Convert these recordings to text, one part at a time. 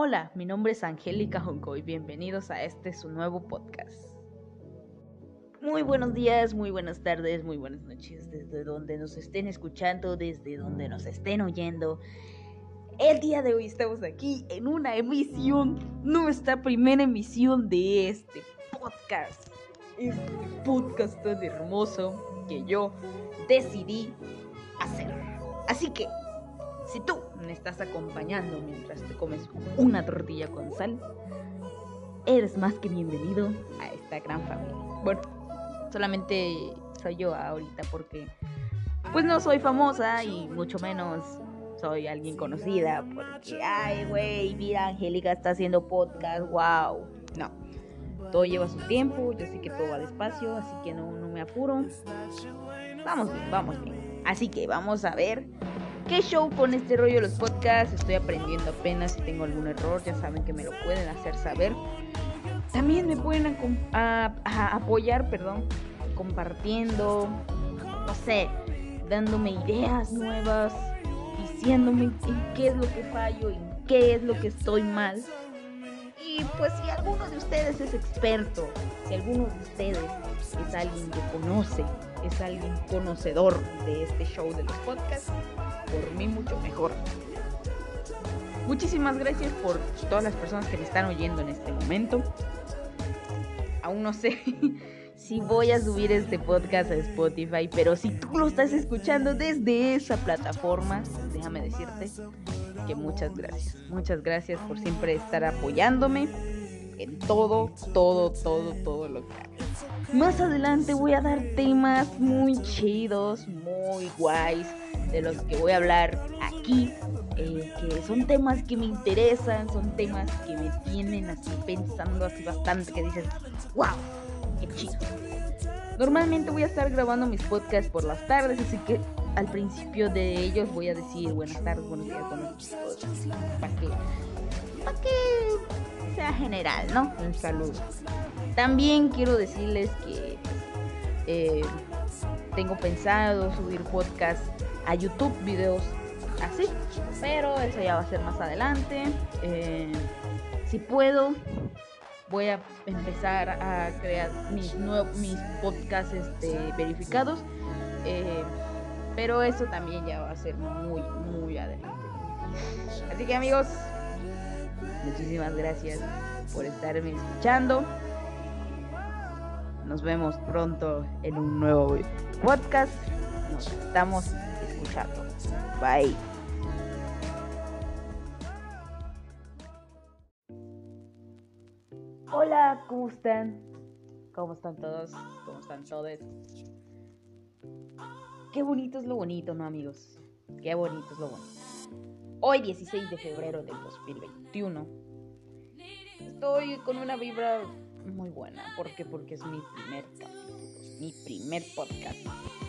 Hola, mi nombre es Angélica Junco y bienvenidos a este su nuevo podcast. Muy buenos días, muy buenas tardes, muy buenas noches, desde donde nos estén escuchando, desde donde nos estén oyendo. El día de hoy estamos aquí en una emisión, nuestra primera emisión de este podcast. Este podcast tan hermoso que yo decidí hacer. Así que, si tú me estás acompañando mientras te comes una tortilla con sal, eres más que bienvenido a esta gran familia. Bueno, solamente soy yo ahorita porque pues no soy famosa y mucho menos soy alguien conocida porque, ay, güey, mira, Angélica está haciendo podcast, wow. No, todo lleva su tiempo, yo sé que todo va despacio, así que no, no me apuro. Vamos bien, vamos bien. Así que vamos a ver ¿Qué show con este rollo de los podcasts? Estoy aprendiendo apenas. Si tengo algún error, ya saben que me lo pueden hacer saber. También me pueden apoyar, perdón, compartiendo, no sé, dándome ideas nuevas, diciéndome en qué es lo que fallo, en qué es lo que estoy mal. Y pues si alguno de ustedes es experto, si alguno de ustedes es alguien que conoce, es alguien conocedor de este show de los podcasts, Muchísimas gracias por todas las personas que me están oyendo en este momento. Aún no sé si voy a subir este podcast a Spotify, pero si tú lo estás escuchando desde esa plataforma, déjame decirte que muchas gracias. Muchas gracias por siempre estar apoyándome en todo, todo, todo, todo lo que hago. Más adelante voy a dar temas muy chidos, muy guays de los que voy a hablar aquí, eh, que son temas que me interesan, son temas que me tienen así pensando así bastante, que dices, wow, qué chido. Normalmente voy a estar grabando mis podcasts por las tardes, así que al principio de ellos voy a decir buenas tardes, buenos días, buenos para que, para que sea general, ¿no? Un saludo. También quiero decirles que eh, tengo pensado subir podcasts a YouTube videos así. Pero eso ya va a ser más adelante. Eh, si puedo, voy a empezar a crear mis, nuevos, mis podcasts este, verificados. Eh, pero eso también ya va a ser muy, muy adelante. Así que amigos, muchísimas gracias por estarme escuchando. Nos vemos pronto en un nuevo podcast. Nos estamos Bye. Hola, ¿cómo están? ¿Cómo están todos? ¿Cómo están todos? Qué bonito es lo bonito, ¿no, amigos? Qué bonito es lo bonito. Hoy, 16 de febrero del 2021, estoy con una vibra muy buena. ¿Por qué? Porque es mi primer mi primer podcast.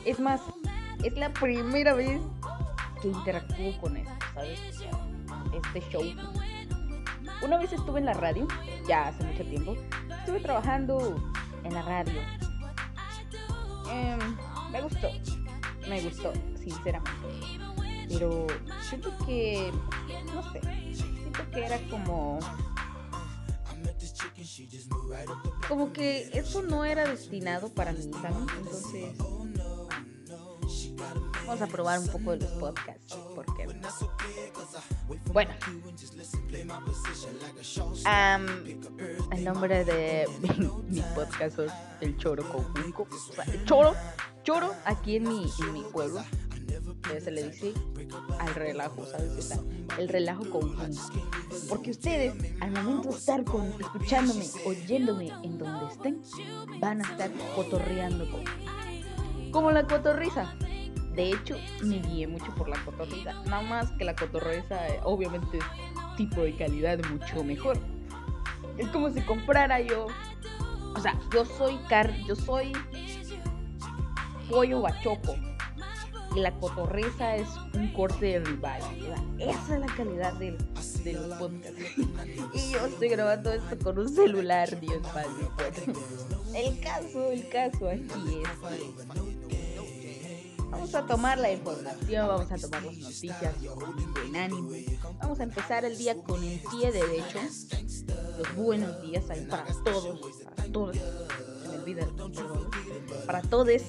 Es más, es la primera vez que interactúo con esto, ¿sabes? Este show. Una vez estuve en la radio, ya hace mucho tiempo, estuve trabajando en la radio. Em, me gustó, me gustó, sinceramente. Pero siento que, no sé, siento que era como como que eso no era destinado para mí, ¿sabes? Entonces Vamos a probar un poco de los podcasts. Porque, bueno, el nombre de mi, podcast es El Choro Conjunco. el choro, choro aquí en mi, en pueblo. Se le dice al relajo, ¿sabes? el relajo conjunto. Porque ustedes, al momento de estar con, escuchándome, oyéndome en donde estén, van a estar cotorreando con, como la cotorriza. De hecho, me guié mucho por la cotorriza. Nada más que la cotorriza, eh, obviamente, es tipo de calidad mucho mejor. Es como si comprara yo. O sea, yo soy car. Yo soy. Pollo bachoco. Y la cotorriza es un corte de rival. Esa es la calidad del, del podcast. y yo estoy grabando esto con un celular, Dios mío. El caso, el caso aquí es Vamos a tomar la información, vamos a tomar las noticias con buen ánimo. Vamos a empezar el día con el pie derecho. Los buenos días ahí para todos, para todos. Se me olvida, perdón. Para todos.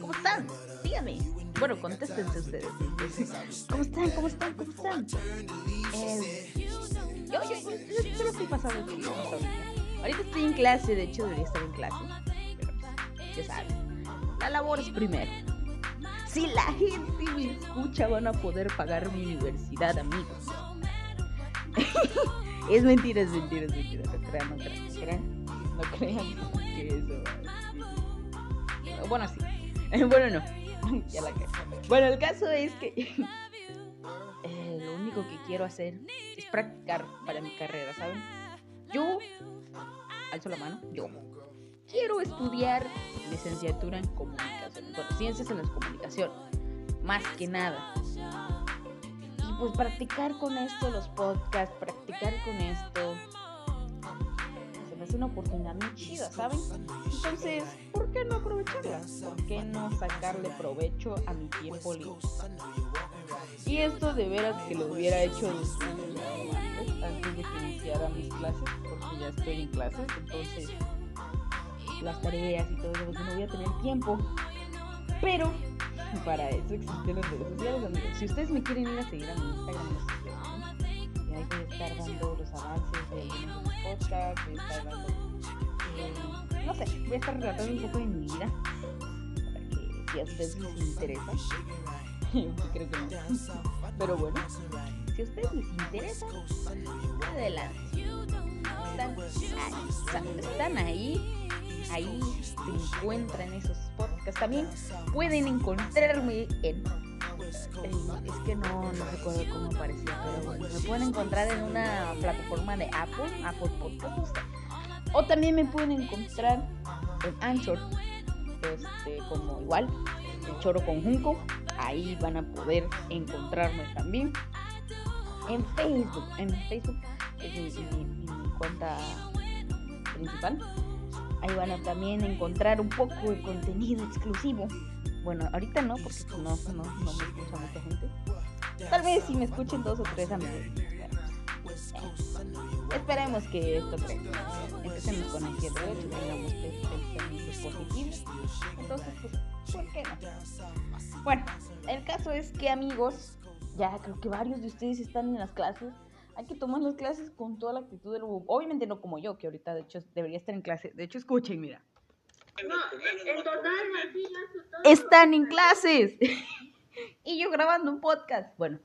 ¿Cómo están? Díganme. Bueno, contéstense ustedes. ¿Cómo están? ¿Cómo están? ¿Cómo están? Eh, yo, yo, yo, lo estoy pasando. Ahorita estoy en clase, de hecho debería estar en clase. Pero ya saben, la labor es primero. Si la gente me escucha, van a poder pagar mi universidad, amigos. es mentira, es mentira, es mentira. No crean, no crean, no crean. Que eso. Bueno, sí. Bueno, no. ya la. Bueno, el caso es que eh, lo único que quiero hacer es practicar para mi carrera, ¿saben? Yo, alzo la mano, yo quiero estudiar licenciatura en comunicación, bueno, ciencias en la comunicación, más que nada. Y pues practicar con esto los podcasts, practicar con esto, se me hace una oportunidad muy chida, ¿saben? Entonces, ¿por qué no aprovecharla? ¿Por qué no sacarle provecho a mi tiempo libre? Y esto de veras que lo hubiera hecho antes de que iniciara mis clases, porque ya estoy en clases, entonces las tareas y todo eso, porque no voy a tener tiempo. Pero para eso existen las redes sociales, amigos. Si ustedes me quieren ir a seguir a mi Instagram, y ahí voy a estar dando los avances de algunos podcasts, voy a estar dando, eh, no sé, voy a estar relatando un poco de mi vida, para que si a ustedes les interesa, yo creo que no. Pero bueno, si a ustedes les interesa, adelante. Están, están ahí, ahí se encuentran esos podcasts. También pueden encontrarme en es que no, no recuerdo cómo aparecía, pero bueno, me pueden encontrar en una plataforma de Apple, Apple Podcasts. O también me pueden encontrar en Anchor, este, como igual, el choro conjunto. Ahí van a poder encontrarme también. En Facebook, en Facebook es mi cuenta principal. Ahí van a también encontrar un poco de contenido exclusivo. Bueno, ahorita no, porque no, no, no me escucha mucha gente. Tal vez si me escuchen dos o tres amigos. Esperemos que esto. Empecemos con el pie derecho, tengamos pensamientos positivos. Entonces, pues, ¿por qué no? Bueno, el caso es que amigos, ya creo que varios de ustedes están en las clases. Hay que tomar las clases con toda la actitud del mundo. Obviamente no como yo, que ahorita de hecho debería estar en clase. De hecho, escuchen, mira. No, en total, Están en clases. y yo grabando un podcast. Bueno,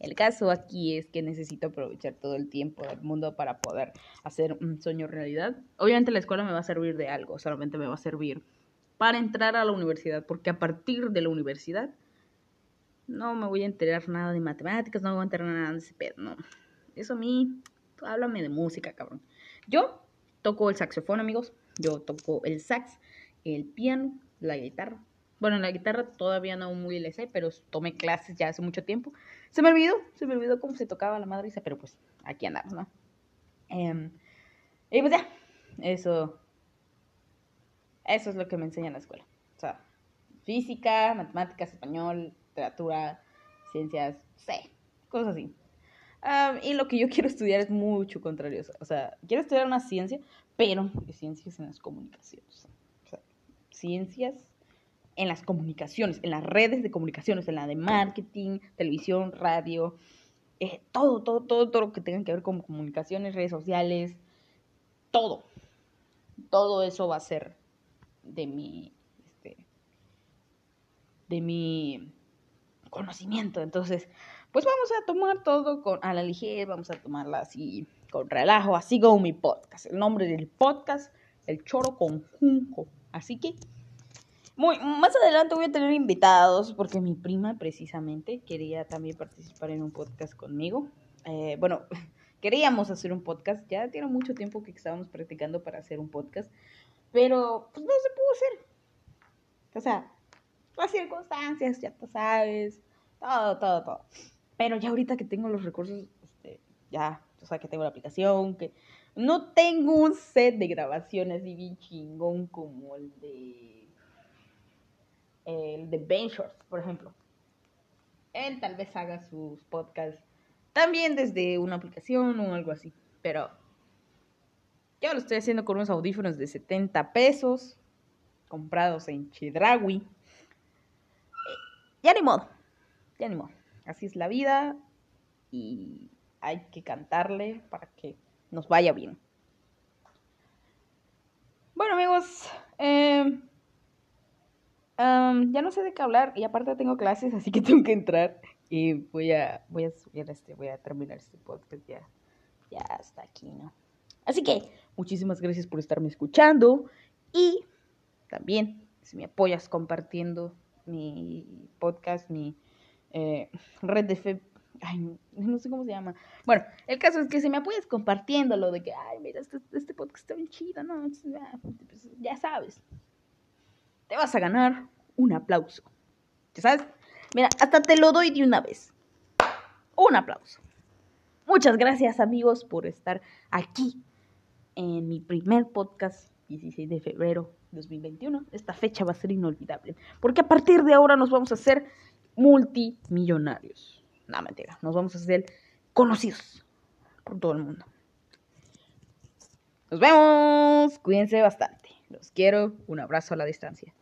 el caso aquí es que necesito aprovechar todo el tiempo del mundo para poder hacer un sueño realidad. Obviamente la escuela me va a servir de algo, solamente me va a servir para entrar a la universidad, porque a partir de la universidad no me voy a enterar nada de matemáticas, no me voy a enterar nada de ese pedo, no. Eso a mí, háblame de música, cabrón. Yo toco el saxofón, amigos, yo toco el sax, el piano, la guitarra. Bueno, la guitarra todavía no muy le sé, pero tomé clases ya hace mucho tiempo. Se me olvidó, se me olvidó cómo se tocaba la madriza, pero pues aquí andamos, ¿no? Eh, y pues ya, eso, eso es lo que me enseña en la escuela. O sea, física, matemáticas, español, literatura, ciencias, sé, cosas así. Um, y lo que yo quiero estudiar es mucho contrario. O sea, quiero estudiar una ciencia, pero ciencias en las comunicaciones. O sea, ciencias en las comunicaciones, en las redes de comunicaciones, en la de marketing, televisión, radio, eh, todo, todo, todo, todo lo que tenga que ver con comunicaciones, redes sociales, todo. Todo eso va a ser de mi, este, de mi conocimiento. Entonces, pues vamos a tomar todo con, a la ligera, vamos a tomarla así con relajo, así como mi podcast. El nombre del podcast, El Choro Conjunto. Así que, muy, más adelante voy a tener invitados porque mi prima precisamente quería también participar en un podcast conmigo. Eh, bueno, queríamos hacer un podcast, ya tiene mucho tiempo que estábamos practicando para hacer un podcast, pero pues no se pudo hacer. O sea, las circunstancias, ya tú sabes, todo, todo, todo. Pero ya ahorita que tengo los recursos, este, ya, o sea, que tengo la aplicación, que no tengo un set de grabaciones así bien chingón como el de el de Ben Shorts, por ejemplo. Él tal vez haga sus podcasts también desde una aplicación o algo así, pero yo lo estoy haciendo con unos audífonos de 70 pesos, comprados en Chedrawi. Ya ni modo, ya ni modo. Así es la vida y hay que cantarle para que nos vaya bien. Bueno amigos, eh, ya no sé de qué hablar y aparte tengo clases, así que tengo que entrar y voy a, voy a subir este, voy a terminar este podcast ya, ya hasta aquí, ¿no? Así que muchísimas gracias por estarme escuchando y también si me apoyas compartiendo mi podcast, mi eh, red de fe, ay, no sé cómo se llama. Bueno, el caso es que si me apoyas compartiendo lo de que, ay, mira, este, este podcast está bien chido, ¿no? Pues, ya sabes, te vas a ganar un aplauso. ¿Ya sabes? Mira, hasta te lo doy de una vez. Un aplauso. Muchas gracias amigos por estar aquí en mi primer podcast 16 de febrero 2021. Esta fecha va a ser inolvidable. Porque a partir de ahora nos vamos a hacer multimillonarios. No, mentira. Nos vamos a hacer conocidos por todo el mundo. Nos vemos. Cuídense bastante. Los quiero. Un abrazo a la distancia.